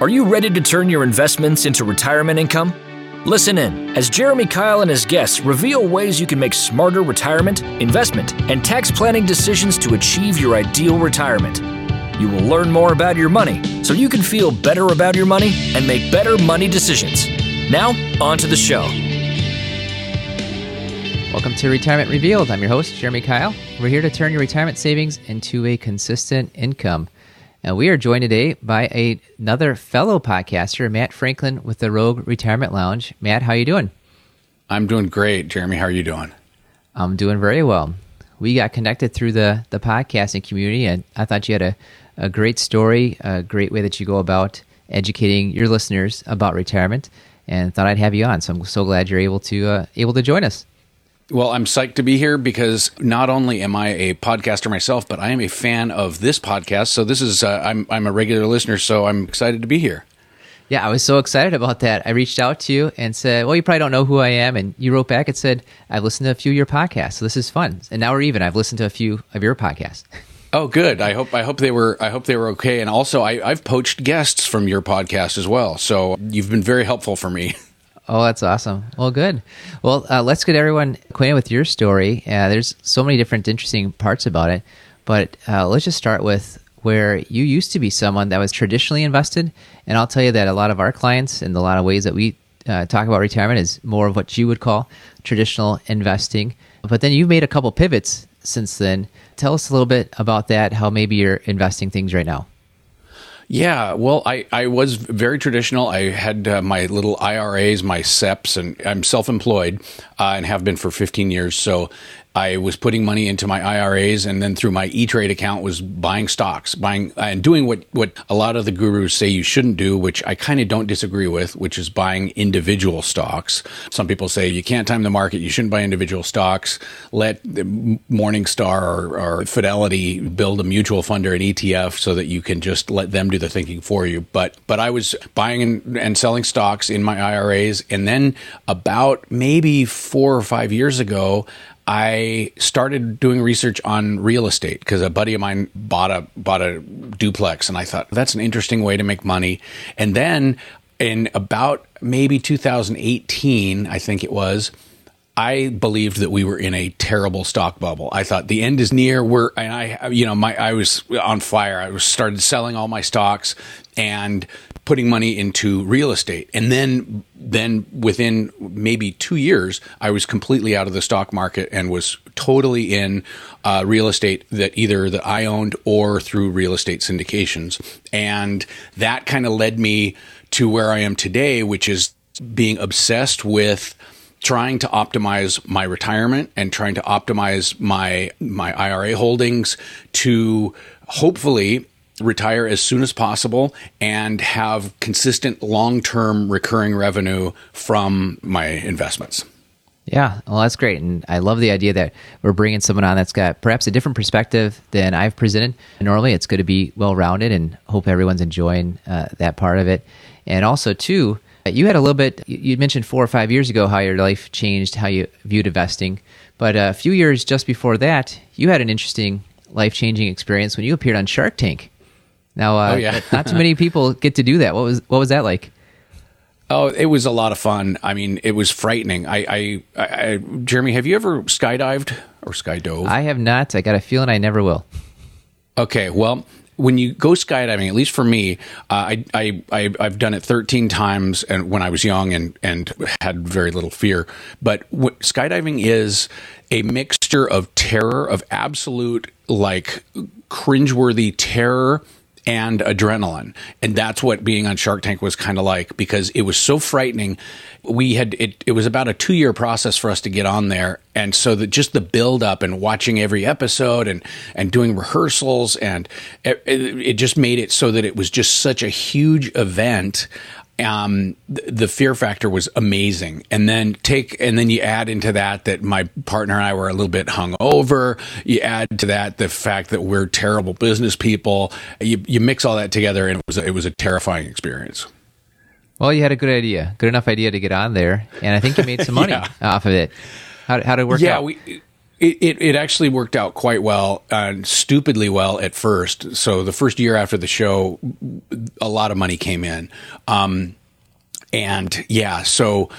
Are you ready to turn your investments into retirement income? Listen in as Jeremy Keil and his guests reveal ways you can make smarter retirement, investment, and tax planning decisions to achieve your ideal retirement. You will learn more about your money so you can feel better about your money and make better money decisions. Now, on to the show. Welcome to Retirement Revealed. I'm your host, Jeremy Keil. We're here to turn your retirement savings into a consistent income. And we are joined today by a, another fellow podcaster, Matt Franklin with the Rogue Retirement Lounge. Matt, how you doing? I'm doing great, Jeremy. How are you doing? I'm doing very well. We got connected through the the podcasting community, and I thought you had a, a great story, a great way that you go about educating your listeners about retirement, and thought I'd have you on. So I'm so glad you're able to uh, able to join us. Well, I'm psyched to be here because not only am I a podcaster myself, but I am a fan of this podcast. So this is uh, I'm I'm a regular listener, so I'm excited to be here. Yeah, I was so excited about that. I reached out to you and said, "Well, you probably don't know who I am," and you wrote back and said, "I've listened to a few of your podcasts, so this is fun." And now we're even. I've listened to a few of your podcasts. Oh, good. I hope I hope they were I hope they were okay. And also, I, I've poached guests from your podcast as well, so you've been very helpful for me. Oh, that's awesome. Well, good. Well, uh, let's get everyone acquainted with your story. Uh, there's so many different interesting parts about it, but uh, let's just start with where you used to be someone that was traditionally invested. And I'll tell you that a lot of our clients, and a lot of ways that we uh, talk about retirement, is more of what you would call traditional investing. But then you've made a couple pivots since then. Tell us a little bit about that, how maybe you're investing things right now. Yeah, well, I, I was very traditional. I had uh, my little IRAs, my SEPs, and I'm self employed uh, and have been for 15 years. So I was putting money into my IRAs and then through my E Trade account was buying stocks, buying and doing what, what a lot of the gurus say you shouldn't do, which I kind of don't disagree with, which is buying individual stocks. Some people say you can't time the market, you shouldn't buy individual stocks. Let Morningstar or, or Fidelity build a mutual fund or an ETF so that you can just let them do the thinking for you. But but I was buying and, and selling stocks in my IRAs, and then about maybe four or five years ago, I started doing research on real estate because a buddy of mine bought a bought a duplex, and I thought that's an interesting way to make money. And then in about maybe 2018, I think it was. I believed that we were in a terrible stock bubble. I thought the end is near. We're and I, you know, my I was on fire. I was started selling all my stocks and putting money into real estate. And then, then within maybe two years, I was completely out of the stock market and was totally in uh, real estate that either that I owned or through real estate syndications. And that kind of led me to where I am today, which is being obsessed with trying to optimize my retirement and trying to optimize my my IRA holdings to hopefully retire as soon as possible and have consistent long-term recurring revenue from my investments. Yeah, well, that's great. And I love the idea that we're bringing someone on that's got perhaps a different perspective than I've presented. Normally, it's good to be well rounded and hope everyone's enjoying uh, that part of it. And also, too, you had a little bit, you mentioned four or five years ago how your life changed, how you viewed investing. But a few years just before that, you had an interesting life changing experience when you appeared on Shark Tank. Now, uh, oh, yeah. not too many people get to do that. What was what was that like? Oh, it was a lot of fun. I mean, it was frightening. I, I, I, Jeremy, have you ever skydived or skydove? I have not. I got a feeling I never will. Okay, well, when you go skydiving, at least for me, uh, I, I, I, have done it 13 times, and when I was young and and had very little fear. But what, skydiving is a mixture of terror, of absolute like cringeworthy terror and adrenaline. And that's what being on Shark Tank was kind of like because it was so frightening. We had it it was about a 2-year process for us to get on there and so that just the build up and watching every episode and and doing rehearsals and it, it just made it so that it was just such a huge event um, the fear factor was amazing. And then take, and then you add into that that my partner and I were a little bit hungover. You add to that the fact that we're terrible business people. You, you mix all that together, and it was it was a terrifying experience. Well, you had a good idea, good enough idea to get on there, and I think you made some money yeah. off of it. How, how did it work yeah, out? we It, it, it actually worked out quite well and stupidly well at first. So the first year after the show, a lot of money came in. Um, and yeah, so,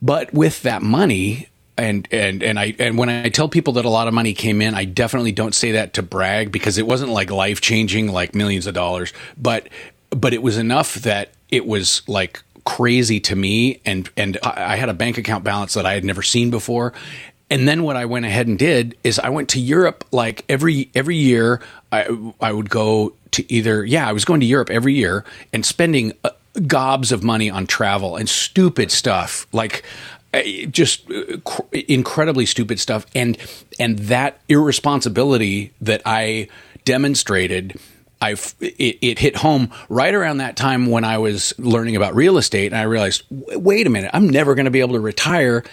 but with that money, and and and I and when I tell people that a lot of money came in, I definitely don't say that to brag because it wasn't like life changing, like millions of dollars, but but it was enough that it was like crazy to me, and and I had a bank account balance that I had never seen before. And then what I went ahead and did is I went to Europe like every every year. I I would go to either yeah I was going to Europe every year and spending. Uh, gobs of money on travel and stupid stuff like uh, just uh, incredibly stupid stuff and and that irresponsibility that I demonstrated I it, it, hit home right around that time when I was learning about real estate and I realized wait a minute I'm never going to be able to retire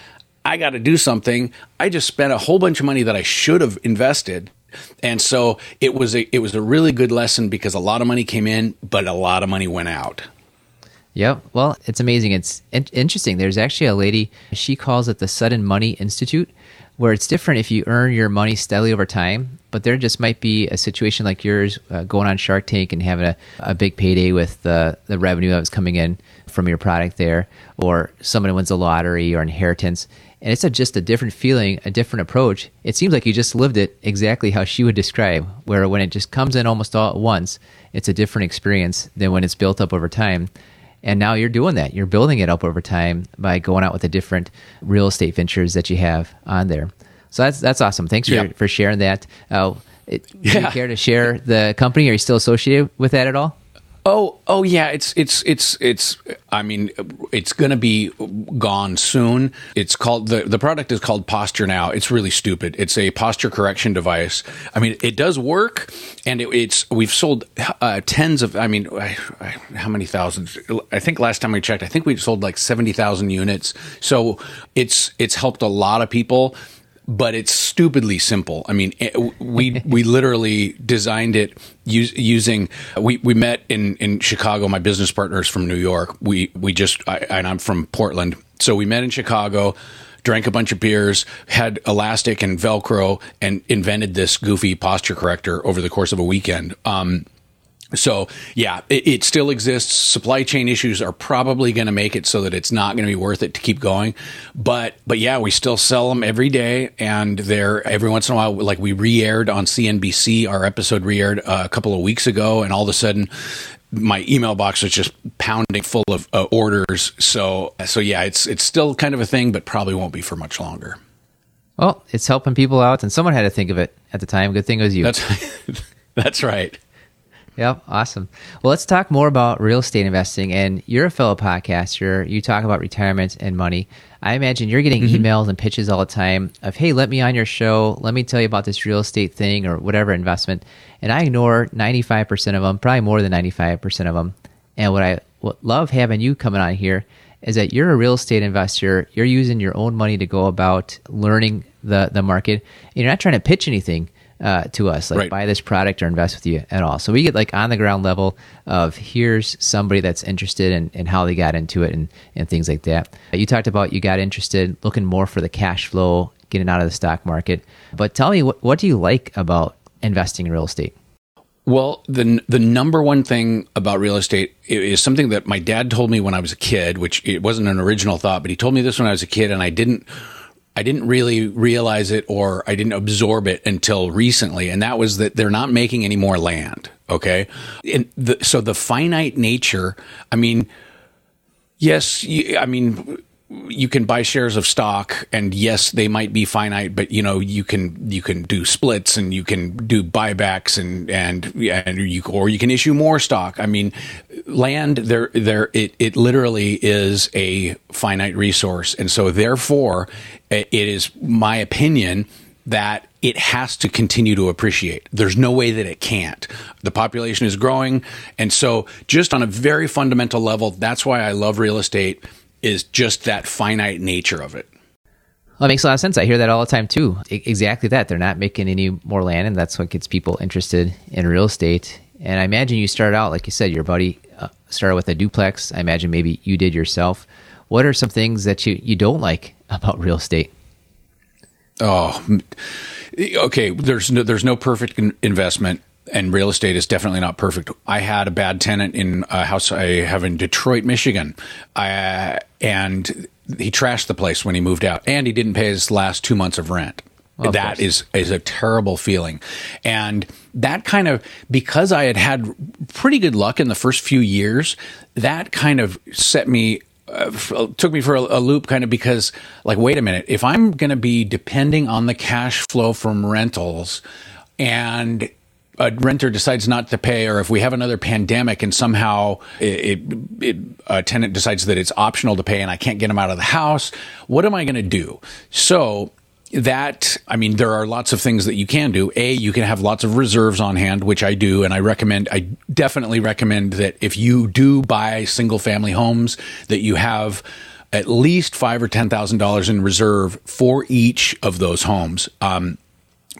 I got to do something I just spent a whole bunch of money that I should have invested and so it was a it was a really good lesson because a lot of money came in but a lot of money went out Yep. Well, it's amazing. It's in- interesting. There's actually a lady, she calls it the Sudden Money Institute, where it's different if you earn your money steadily over time. But there just might be a situation like yours uh, going on Shark Tank and having a, a big payday with the, the revenue that was coming in from your product there, or somebody wins a lottery or inheritance. And it's a, just a different feeling, a different approach. It seems like you just lived it exactly how she would describe, where when it just comes in almost all at once, it's a different experience than when it's built up over time. And now you're doing that. You're building it up over time by going out with the different real estate ventures that you have on there. So that's that's awesome. Thanks for, for sharing that. Uh, it, yeah. Do you care to share the company? Are you still associated with that at all? Oh, oh yeah, it's it's it's it's. I mean, it's going to be gone soon. It's called the the product is called Posture Now. It's really stupid. It's a posture correction device. I mean, it does work, and it, it's we've sold uh, tens of. I mean, I, I, how many thousands? I think last time we checked, I think we sold like seventy thousand units. So it's it's helped a lot of people but it's stupidly simple. I mean, it, we we literally designed it use, using. We, we met in in Chicago. My business partners from New York. We we just I, and I'm from Portland, so we met in Chicago. Drank a bunch of beers, had elastic and Velcro, and invented this goofy posture corrector over the course of a weekend. Um, so yeah, it, it, still exists. Supply chain issues are probably going to make it so that it's not going to be worth it to keep going. But but yeah, we still sell them every day, and they're every once in a while. Like we re-aired on CNBC, our episode re-aired uh, a couple of weeks ago, and all of a sudden. My email box was just pounding full of uh, orders. So, so yeah, it's it's still kind of a thing, but probably won't be for much longer. Well, it's helping people out, and someone had to think of it at the time. Good thing it was you. That's that's right. Yep, awesome. Well, let's talk more about real estate investing. And you're a fellow podcaster. You talk about retirement and money. I imagine you're getting mm-hmm. emails and pitches all the time of, "Hey, let me on your show. Let me tell you about this real estate thing or whatever investment." And I ignore 95% of them, probably more than 95% of them. And what I what love having you coming on here is that you're a real estate investor. You're using your own money to go about learning the the market. And you're not trying to pitch anything uh, to us, like right. buy this product or invest with you at all. So we get like on the ground level of here's somebody that's interested in, in how they got into it and, and things like that. You talked about you got interested looking more for the cash flow, getting out of the stock market. But tell me, what, what do you like about investing in real estate? Well, the the number one thing about real estate is something that my dad told me when I was a kid, which it wasn't an original thought, but he told me this when I was a kid, and I didn't I didn't really realize it or I didn't absorb it until recently. And that was that they're not making any more land. Okay. And the, so the finite nature, I mean, yes, you, I mean, you can buy shares of stock and yes they might be finite but you know you can you can do splits and you can do buybacks and and and you or you can issue more stock i mean land there there it it literally is a finite resource and so therefore it is my opinion that it has to continue to appreciate. There's no way that it can't. The population is growing. And so, just on a very fundamental level, that's why I love real estate is just that finite nature of it. Well, it makes a lot of sense. I hear that all the time too. I- exactly that. They're not making any more land, and that's what gets people interested in real estate. And I imagine you started out, like you said, your buddy uh, started with a duplex. I imagine maybe you did yourself. What are some things that you, you don't like about real estate? Oh, okay. There's no, there's no perfect investment and real estate is definitely not perfect. I had a bad tenant in a house I have in Detroit, Michigan, uh, and he trashed the place when he moved out, and he didn't pay his last two months of rent. Well, that is is a terrible feeling, and that kind of because I had had pretty good luck in the first few years, that kind of set me uh, took me for a, a, loop kind of because like wait a minute if i'm going to be depending on the cash flow from rentals and a renter decides not to pay, or if we have another pandemic and somehow it, it, it, a tenant decides that it's optional to pay and I can't get them out of the house, what am I going to do? So that i mean there are lots of things that you can do a you can have lots of reserves on hand which i do and i recommend i definitely recommend that if you do buy single family homes that you have at least five or ten thousand dollars in reserve for each of those homes um,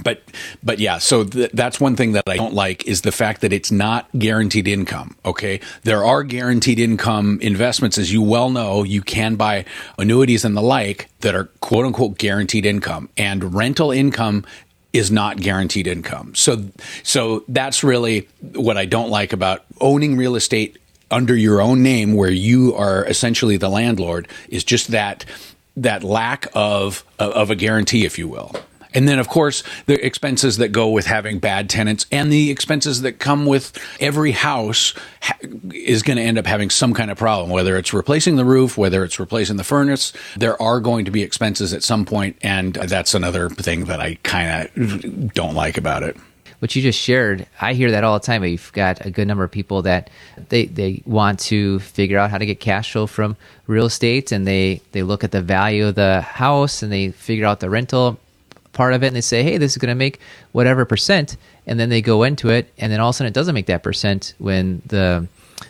but but yeah so th- that's one thing that i don't like is the fact that it's not guaranteed income okay? There are guaranteed income investments as you well know you can buy annuities and the like that are quote unquote guaranteed income and rental income is not guaranteed income. So so that's really what i don't like about owning real estate under your own name where you are essentially the landlord is just that that lack of of a guarantee if you will and then, of course, the expenses that go with having bad tenants and the expenses that come with every house ha- is going to end up having some kind of problem, whether it's replacing the roof, whether it's replacing the furnace. There are going to be expenses at some point, and that's another thing that I kind of don't like about it what you just shared, I hear that all the time. You've got a good number of people that they, they want to figure out how to get cash flow from real estate and they, they look at the value of the house and they figure out the rental part of it and they say, hey, this is going to make whatever percent. And then they go into it. And then all of a sudden it doesn't make that percent when the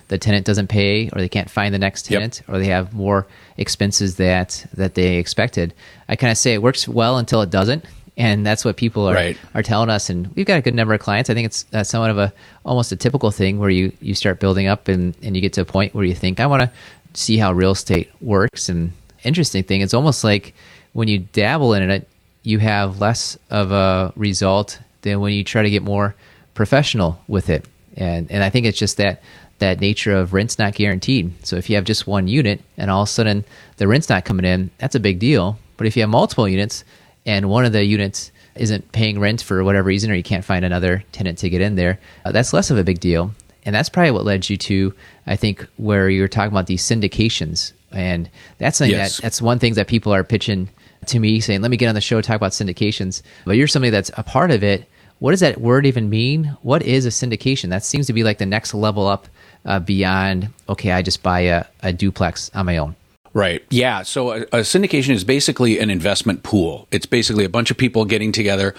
the tenant doesn't pay or they can't find the next tenant yep. or they have more expenses that that they expected. I kind of say it works well until it doesn't. And that's what people are right. are telling us, and we've got a good number of clients. I think it's uh, somewhat of a almost a typical thing where you you start building up, and, and you get to a point where you think, I want to see how real estate works. And interesting thing, it's almost like when you dabble in it, you have less of a result than when you try to get more professional with it. And and I think it's just that that nature of rent's not guaranteed. So if you have just one unit and all of a sudden the rent's not coming in, that's a big deal. But if you have multiple units and one of the units isn't paying rent for whatever reason, or you can't find another tenant to get in there, uh, that's less of a big deal. And that's probably what led you to, I think, where you're talking about these syndications. And that's something yes. that that's one thing that people are pitching to me saying, let me get on the show, talk about syndications. But you're somebody that's a part of it. What does that word even mean? What is a syndication? That seems to be like the next level up uh, beyond, okay, I just buy a, a duplex on my own. Right. Yeah. So a, a, syndication is basically an investment pool. It's basically a bunch of people getting together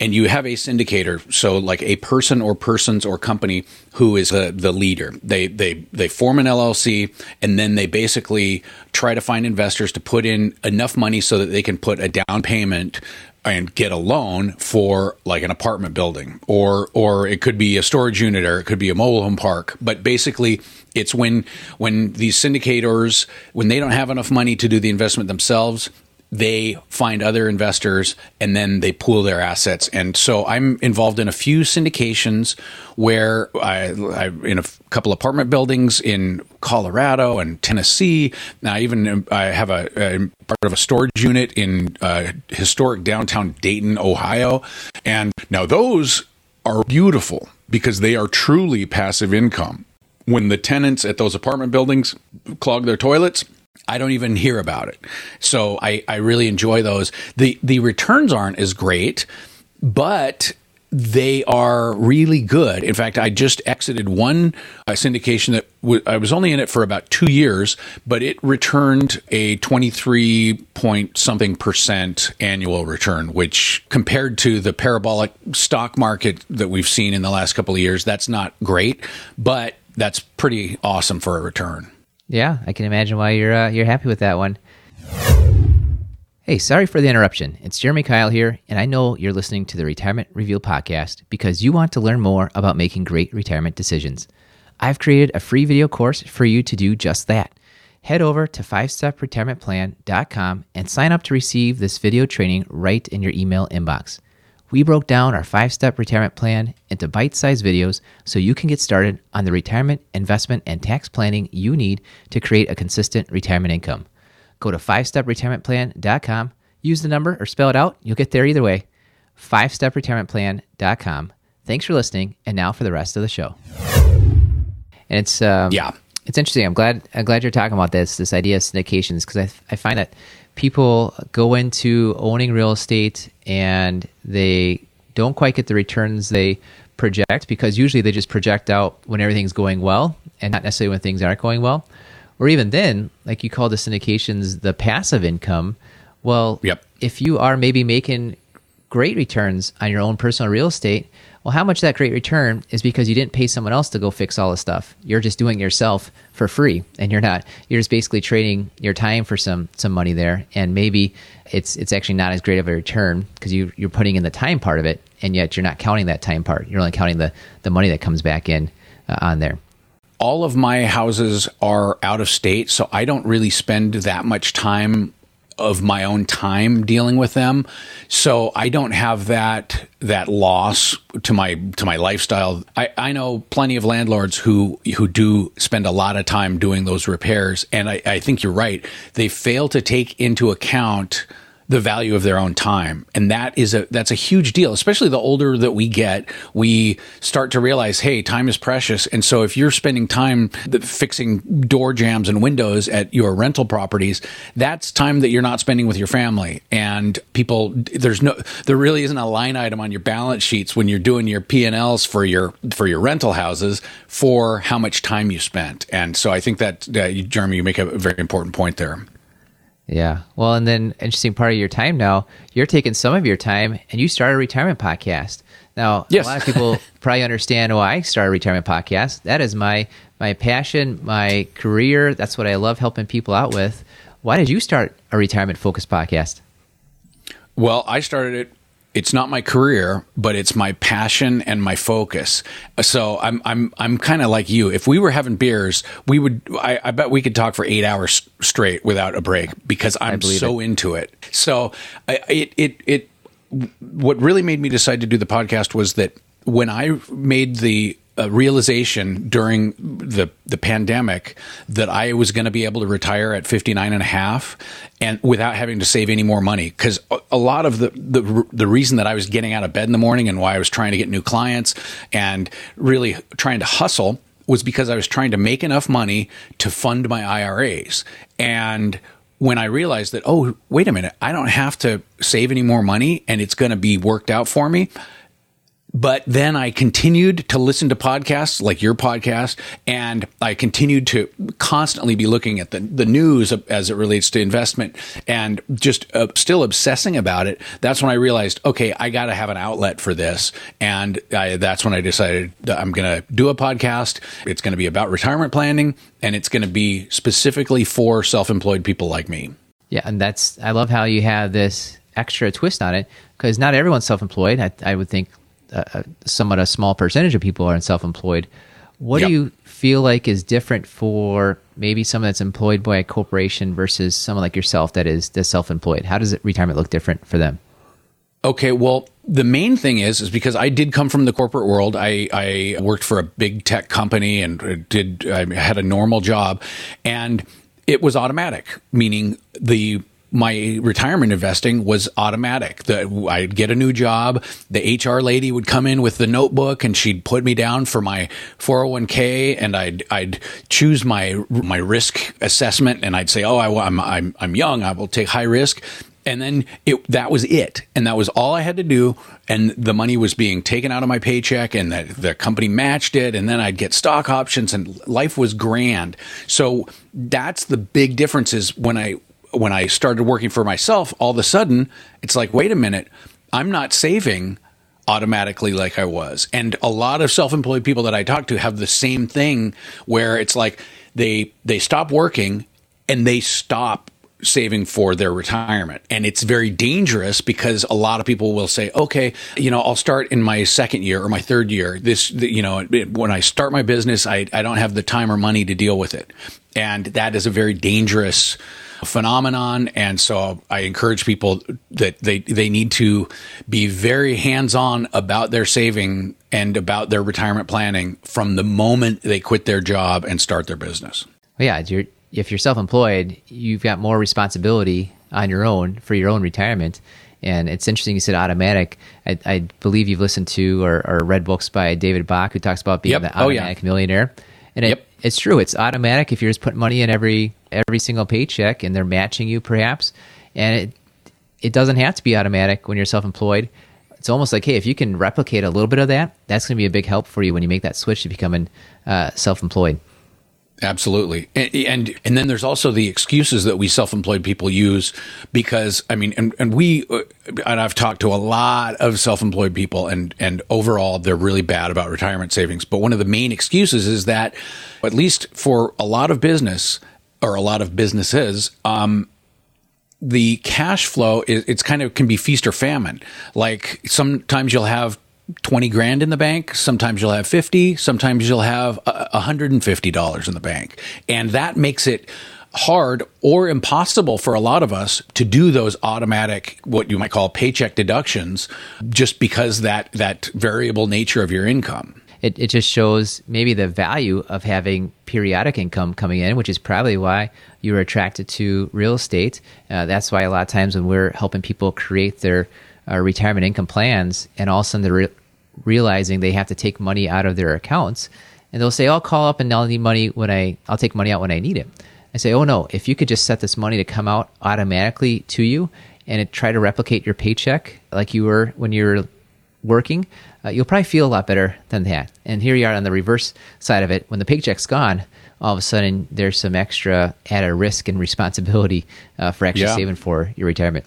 and you have a syndicator so like a person or persons or company who is the, the leader. They they they form an llc and then they basically try to find investors to put in enough money so that they can put a down payment and get a loan for like an apartment building. Or or it could be a storage unit or it could be a mobile home park. But basically it's when when these syndicators when they don't have enough money to do the investment themselves they find other investors and then they pool their assets. And so I'm involved in a few syndications where I, I in a couple apartment buildings in Colorado and Tennessee. Now, I even I have a, a, part of a storage unit in uh, historic downtown Dayton, Ohio. And now those are beautiful because they are truly passive income. When the tenants at those apartment buildings clog their toilets, I don't even hear about it. So I, I really enjoy those. The the returns aren't as great, but they are really good. In fact, I just exited one uh, syndication that w- I was only in it for about two years, but it returned a 23 point something percent annual return, which compared to the parabolic stock market that we've seen in the last couple of years, that's not great, but that's pretty awesome for a return. Yeah, I can imagine why you're uh, you're happy with that one. Hey, sorry for the interruption. It's Jeremy Keil here, and I know you're listening to the Retirement Reveal podcast because you want to learn more about making great retirement decisions. I've created a free video course for you to do just that. head over to 5stepretirementplan.com and sign up to receive this video training right in your email inbox. We broke down our five step retirement plan into bite sized videos so you can get started on the retirement, investment, and tax planning you need to create a consistent retirement income. Go to 5stepretirementplan.com, use the number or spell it out. You'll get there either way. 5stepretirementplan.com. Thanks for listening. And now for the rest of the show. And it's um, yeah, it's interesting. I'm glad I'm glad you're talking about this this idea of syndications because I I find that people go into owning real estate and they don't quite get the returns they project because usually they just project out when everything's going well and not necessarily when things aren't going well. Or even then, like you call the syndications the passive income. Well, yep. if you are maybe making great returns on your own personal real estate, well, how much that great return is because you didn't pay someone else to go fix all the stuff. You're just doing it yourself for free, and you're not. You're just basically trading your time for some some money there, and maybe it's it's actually not as great of a return because you you're putting in the time part of it, and yet you're not counting that time part. You're only counting the the money that comes back in uh, on there all of my houses are out of state, so I don't really spend that much time of my own time dealing with them. So I don't have that that loss to my to my lifestyle. I, I know plenty of landlords who who do spend a lot of time doing those repairs, and I, I think you're right. They fail to take into account the value of their own time. And that is a that's a huge deal, especially the older that we get, we start to realize, hey, time is precious. And so if you're spending time fixing door jambs and windows at your rental properties, that's time that you're not spending with your family. And people there's no there really isn't a line item on your balance sheets when you're doing your P&Ls for your for your rental houses for how much time you spent. And so I think that uh, Jeremy you make a very important point there. Yeah. Well, and then interesting part of your time now, you're taking some of your time and you start a retirement podcast. Now, yes. a lot of people probably understand why I started a retirement podcast. That is my my passion, my career. That's what I love helping people out with. Why did you start a retirement focused podcast? Well, I started it it's not my career, but it's my passion and my focus. So I'm I'm I'm kind of like you. If we were having beers, we would. I, I, bet we could talk for eight hours straight without a break because I'm so it. into it. So I, it it it. What really made me decide to do the podcast was that when I made the a realization during the the pandemic that I was going to be able to retire at 59 and a half and without having to save any more money. Cuz a lot of the, the the reason that I was getting out of bed in the morning and why I was trying to get new clients and really trying to hustle was because I was trying to make enough money to fund my IRAs and when I realized that oh wait a minute I don't have to save any more money and it's going to be worked out for me but then I continued to listen to podcasts like your podcast, and I continued to constantly be looking at the, the news as it relates to investment and just uh, still obsessing about it. That's when I realized, okay, I got to have an outlet for this. And I, that's when I decided that I'm going to do a podcast. It's going to be about retirement planning, and it's going to be specifically for self employed people like me. Yeah, and that's, I love how you have this extra twist on it because not everyone's self employed. I, I would think a, somewhat a small percentage of people are in self-employed. What yep. do you feel like is different for maybe someone that's employed by a corporation versus someone like yourself that is that's self-employed? How does it, retirement look different for them? Okay, well, the main thing is is because I did come from the corporate world. I, I worked for a big tech company and did I had a normal job, and it was automatic, meaning the my retirement investing was automatic. The, I'd get a new job. The HR lady would come in with the notebook and she'd put me down for my 401k and I'd, I'd choose my, my risk assessment and I'd say, Oh, I, I'm, I'm, I'm young. I will take high risk. And then it, that was it. And that was all I had to do. And the money was being taken out of my paycheck and the, the company matched it. And then I'd get stock options and life was grand. So that's the big difference is when I, when I started working for myself, all of a sudden it's like, wait a minute, I'm not saving automatically like I was. And a lot of self-employed people that I talk to have the same thing where it's like they they stop working and they stop saving for their retirement. And it's very dangerous because a lot of people will say, okay, you know, I'll start in my second year or my third year. This, you know, when I start my business, I, I don't have the time or money to deal with it. And that is a very dangerous phenomenon. And so I encourage people that they, they need to be very hands on about their saving and about their retirement planning from the moment they quit their job and start their business. Well, yeah, you're, if you're self employed, you've got more responsibility on your own for your own retirement. And it's interesting you said automatic. I, I believe you've listened to or, or, read books by David Bach who talks about being yep. the automatic oh, yeah. millionaire. And yep. it's true. It's automatic if you're just putting money in every every single paycheck and they're matching you perhaps. And it it doesn't have to be automatic when you're self-employed. It's almost like, hey, if you can replicate a little bit of that, that's going to be a big help for you when you make that switch to becoming uh, self-employed. Absolutely. And, and, and then there's also the excuses that we self-employed people use because I mean and and we uh, and I've talked to a lot of self-employed people and and overall they're really bad about retirement savings. But one of the main excuses is that at least for a lot of business or a lot of businesses um, the cash flow is it's kind of can be feast or famine. Like sometimes you'll have 20 grand in the bank. Sometimes you'll have 50. Sometimes you'll have $150 in the bank. And that makes it hard or impossible for a lot of us to do those automatic what you might call paycheck deductions just because that that variable nature of your income it, it just shows maybe the value of having periodic income coming in, which is probably why you were attracted to real estate. Uh, that's why a lot of times when we're helping people create their uh, retirement income plans, and all of a sudden they're re- realizing they have to take money out of their accounts, and they'll say, "I'll call up and I'll need money when I I'll take money out when I need it." I say, "Oh no! If you could just set this money to come out automatically to you." And it, try to replicate your paycheck like you were when you were working, uh, you'll probably feel a lot better than that. And here you are on the reverse side of it. When the paycheck's gone, all of a sudden there's some extra added risk and responsibility uh, for actually yeah. saving for your retirement.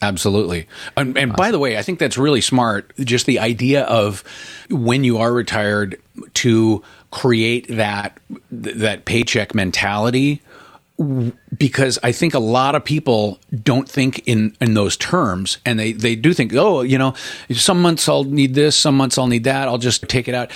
Absolutely. And, and awesome. by the way, I think that's really smart. Just the idea of when you are retired to create that that paycheck mentality because I think a lot of people don't think in, in those terms and they, they do think, oh, you know, some months I'll need this, some months I'll need that, I'll just take it out.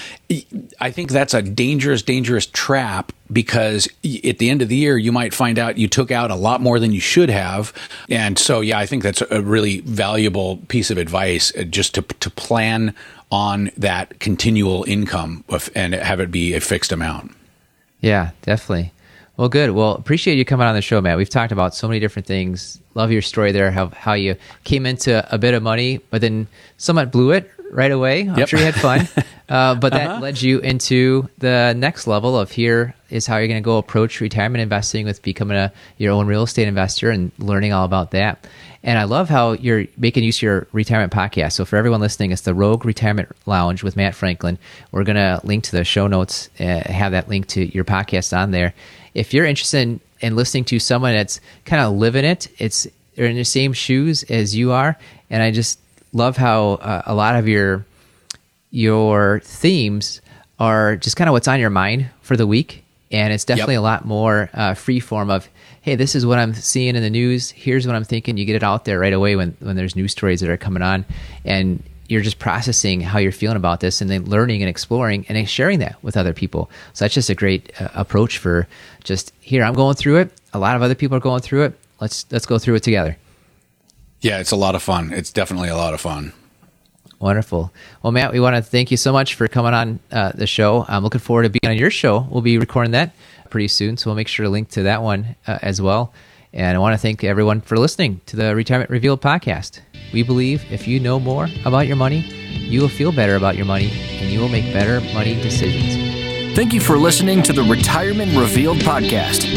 I think that's a dangerous, dangerous trap because at the end of the year, you might find out you took out a lot more than you should have. And so, yeah, I think that's a really valuable piece of advice uh, just to, to plan on that continual income and have it be a fixed amount. Yeah, definitely. Well, good. Well, appreciate you coming on the show, Matt. We've talked about so many different things. Love your story there, how how you came into a bit of money, but then somewhat blew it right away. I'm yep. sure you had fun, uh, but that uh-huh. led you into the next level of here is how you're going to go approach retirement investing with becoming a your own real estate investor and learning all about that. And I love how you're making use of your retirement podcast. So for everyone listening, it's the Rogue Retirement Lounge with Matt Franklin. We're going to link to the show notes, uh, have that link to your podcast on there if you're interested in, in listening to someone that's kind of living it, it's they're in the same shoes as you are, and I just love how uh, a lot of your your themes are just kind of what's on your mind for the week, and it's definitely yep. a lot more uh, free form of hey, this is what I'm seeing in the news. Here's what I'm thinking. You get it out there right away when when there's news stories that are coming on, and you're just processing how you're feeling about this and then learning and exploring and sharing that with other people. So that's just a great uh, approach for just here. I'm going through it. A lot of other people are going through it. Let's let's go through it together. Yeah, it's a lot of fun. It's definitely a lot of fun. Wonderful. Well, Matt, we want to thank you so much for coming on uh, the show. I'm looking forward to being on your show. We'll be recording that pretty soon, so we'll make sure to link to that one uh, as well. And I want to thank everyone for listening to the Retirement Revealed podcast. We believe if you know more about your money, you will feel better about your money and you will make better money decisions. Thank you for listening to the Retirement Revealed podcast.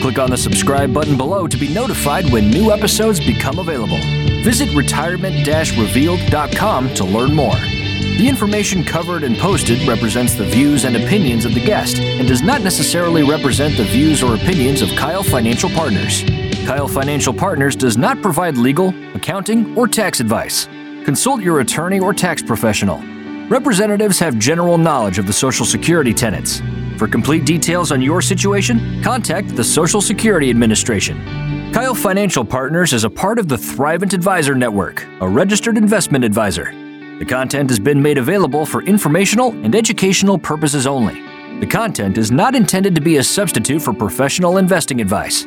Click on the subscribe button below to be notified when new episodes become available. Visit retirement revealed.com to learn more. The information covered and posted represents the views and opinions of the guest and does not necessarily represent the views or opinions of Keil Financial Partners. Keil Financial Partners does not provide legal, accounting, or tax advice. Consult your attorney or tax professional. Representatives have general knowledge of the Social Security tenets. For complete details on your situation, contact the Social Security Administration. Keil Financial Partners is a part of the Thrivent Advisor Network, a registered investment advisor. The content has been made available for informational and educational purposes only. The content is not intended to be a substitute for professional investing advice.